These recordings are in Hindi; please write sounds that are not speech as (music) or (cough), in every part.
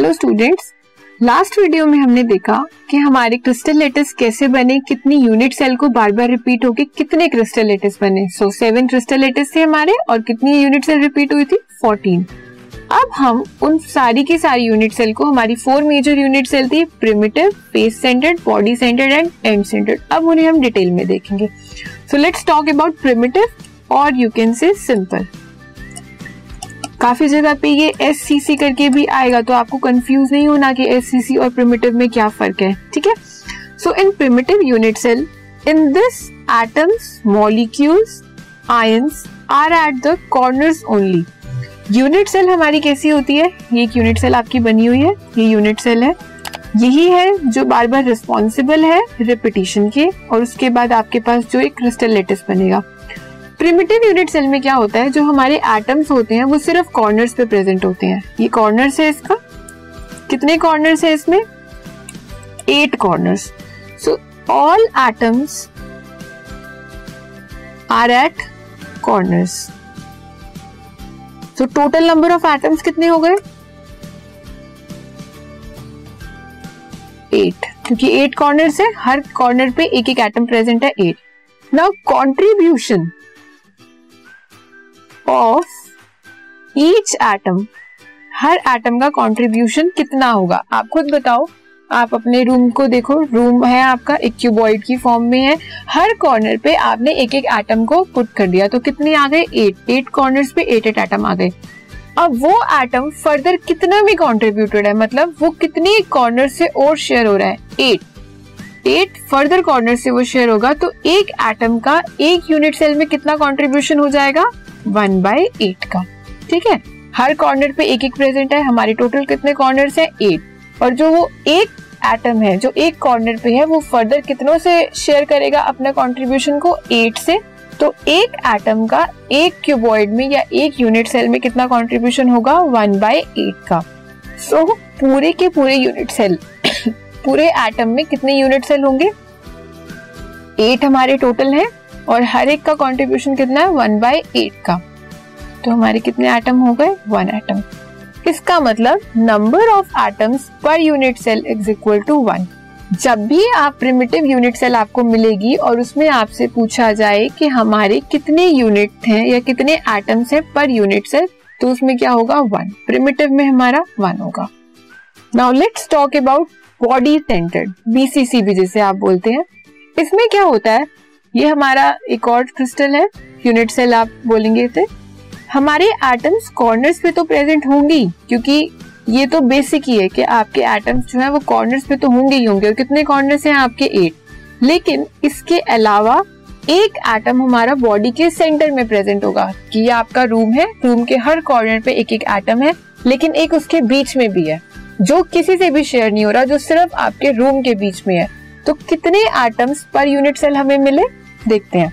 हेलो स्टूडेंट्स लास्ट वीडियो में हमने देखा कि हमारे क्रिस्टल लेटस कैसे बने, कितनी यूनिट सेल को बार बार रिपीट होके कितने क्रिस्टल लेटस बने। सो सेवन क्रिस्टल लेटस थे हमारे और कितनी यूनिट सेल रिपीट हुई थी? फोर्टीन अब हम उन सारी की सारी यूनिट सेल को, हमारी फोर मेजर यूनिट सेल थी primitive face centred body centred end end centred अब उन्हें हम डिटेल में देखेंगे। So let's talk about primitive और यू कैन से सिंपल काफ़ी जगह पे ये एस सी सी करके भी आएगा तो आपको कंफ्यूज नहीं होना कि एस सी सी और प्रिमिटिव में क्या फ़र्क है, ठीक है? So in primitive unit cell in this atoms molecules ions are at the corners only unit cell हमारी कैसी होती है? ये एक यूनिट सेल आपकी बनी हुई है, ये यूनिट सेल है। यही है जो बार बार रिस्पॉन्सिबल है रिपीटिशन के, और उसके बाद आपके पास जो एक क्रिस्टल लेटिस बनेगा। प्रिमिटिव यूनिट सेल में क्या होता है? जो हमारे एटम्स होते हैं, वो सिर्फ़ कॉर्नर्स पे प्रेजेंट होते हैं। ये कॉर्नर्स है इसका। कितने कॉर्नर्स है इसमें? Eight corners so all atoms are at corners so total number of atoms कितने हो गए? एट क्योंकि एट कॉर्नर्स है, हर कॉर्नर पे एक एक एटम प्रेजेंट है at now contribution of each atom her atom का कंट्रीब्यूशन कितना होगा? आप खुद बताओ। आप अपने रूम को देखो। रूम है आपका एक क्यूबॉइड की फॉर्म में है। हर कॉर्नर पे आपने एक एक एटम को पुट कर दिया। तो कितने आ गए? एट एट कॉर्नर्स पे एट एट एटम आ गए। अब वो एटम फर्दर कितना भी कॉन्ट्रीब्यूटेड है मतलब वो कितनी कॉर्नर से और शेयर हो रहा है? एट एट फर्दर कॉर्नर से वो शेयर होगा तो एक एटम का एक यूनिट सेल में कितना कॉन्ट्रीब्यूशन हो जाएगा? वन बाई एट का। ठीक है? हर कॉर्नर पे एक एक प्रेजेंट है। हमारे टोटल कितने कॉर्नर है? एट और जो वो एक एटम है जो एक कॉर्नर पे है वो फर्दर कितनों से शेयर करेगा अपना कंट्रीब्यूशन को? एट से। तो एक एटम का एक क्यूबॉइड में या एक यूनिट सेल में कितना कंट्रीब्यूशन होगा? वन बाय एट का। सो so, पूरे के पूरे यूनिट सेल (coughs) पूरे एटम में कितने यूनिट सेल होंगे? एट हमारे टोटल हैं। और हर एक का कंट्रीब्यूशन कितना है? वन बाय एट का। तो हमारे कितने एटम हो गए? वन एटम इसका मतलब? Number of atoms per unit cell is equal to one जब भी आप प्रिमिटिव यूनिट सेल आपको मिलेगी और उसमें आपसे पूछा जाए कि हमारे कितने यूनिट हैं या कितने एटम्स हैं पर यूनिट सेल तो उसमें क्या होगा? वन प्रिमिटिव में हमारा वन होगा। Now let's talk about body centred BCC भी जिसे आप बोलते हैं। इसमें क्या होता है? ये हमारा एक और क्रिस्टल है। यूनिट सेल आप बोलेंगे थे हमारे एटम्स कॉर्नर्स पे तो प्रेजेंट होंगी, क्योंकि ये तो बेसिक ही है कि आपके एटम्स जो है वो कॉर्नर्स पे तो होंगे ही होंगे, और कितने कॉर्नर्स हैं आपके एट लेकिन इसके अलावा एक एटम हमारा बॉडी के सेंटर में प्रेजेंट होगा, कि ये आपका रूम है रूम के हर कॉर्नर पे एक एक एटम है, लेकिन एक उसके बीच में भी है, जो किसी से भी शेयर नहीं हो रहा, जो सिर्फ़ आपके रूम के बीच में है। तो कितने एटम्स पर यूनिट सेल हमें मिले? देखते हैं।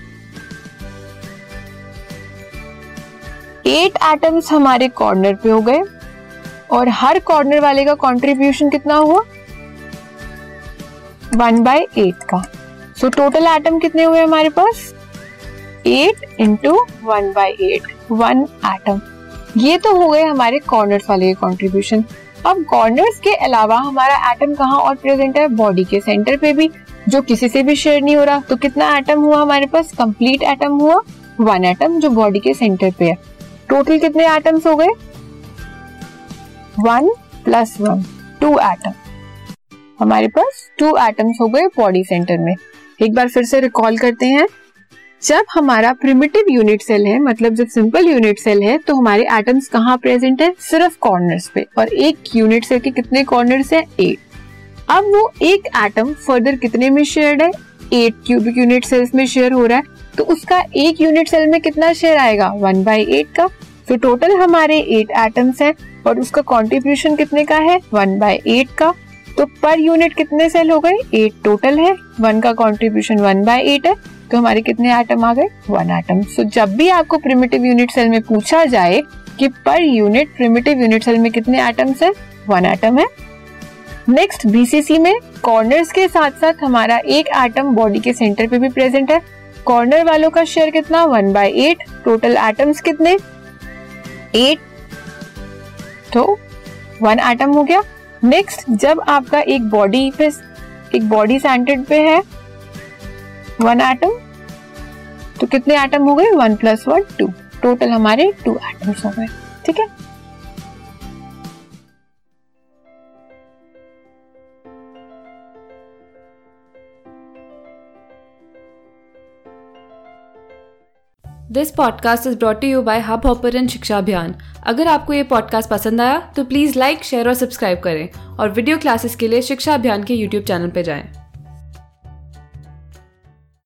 एट एटम्स हमारे कॉर्नर पे हो गए। और हर कॉर्नर वाले का कंट्रीब्यूशन कितना हुआ? वन बाय एट का। सो टोटल एटम कितने हुए हमारे पास? Eight into one by eight one atom ये तो हो गए हमारे कॉर्नर वाले कंट्रीब्यूशन अब कॉर्नर्स के अलावा हमारा एटम कहाँ और प्रेजेंट है? बॉडी के सेंटर पे भी। जो किसी से भी शेयर नहीं हो रहा तो कितना एटम हुआ हमारे पास? कंप्लीट एटम हुआ। वन एटम जो बॉडी के सेंटर पे है। टोटल कितने एटम्स हो गए? One plus one two atom हमारे पास टू एटम्स हो गए बॉडी सेंटर में। एक बार फिर से रिकॉल करते हैं। जब हमारा प्रिमिटिव यूनिट सेल है मतलब जब सिंपल यूनिट सेल है तो हमारे एटम्स कहाँ प्रेजेंट है? सिर्फ़ कॉर्नर्स पे। और एक यूनिट सेल के कितने कॉर्नर्स है? एट अब वो एक एटम फर्दर कितने में शेयर्ड है? एट क्यूबिक यूनिट सेल्स में शेयर हो रहा है। तो उसका एक यूनिट सेल में कितना शेयर आएगा? वन बाई एट का। तो टोटल हमारे एट एटम्स हैं। और उसका कंट्रीब्यूशन कितने का है? वन बाई एट का। तो पर यूनिट कितने सेल हो गए? एट टोटल है। वन का कंट्रीब्यूशन वन बाय एट है। तो हमारे कितने एटम आ गए? वन एटम सो जब भी आपको प्रिमिटिव यूनिट सेल में पूछा जाए कि per unit primitive unit cell में कितने एटम्स है वन एटम है। नेक्स्ट बीसीसी में कॉर्नर्स के साथ साथ हमारा एक एटम बॉडी के सेंटर पे भी प्रेजेंट है। कॉर्नर वालों का शेयर कितना? One by eight total atoms कितने? एट तो वन एटम हो गया। नेक्स्ट जब आपका एक बॉडी पे, एक बॉडी सेंटेड पे है वन एटम तो कितने एटम हो गए? One plus one two total हमारे टू एटम्स हो गए। ठीक है? This podcast is brought you by hub hopper and Shiksha Abhiyan अगर आपको ये पॉडकास्ट पसंद आया तो प्लीज़ लाइक शेयर और सब्सक्राइब करें। और वीडियो क्लासेस के लिए शिक्षा अभियान के यूट्यूब चैनल पर जाएँ।